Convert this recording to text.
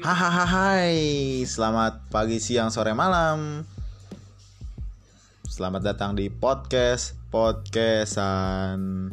Hahaha hai Selamat pagi, siang, sore, malam. Selamat datang di podcast Podcastan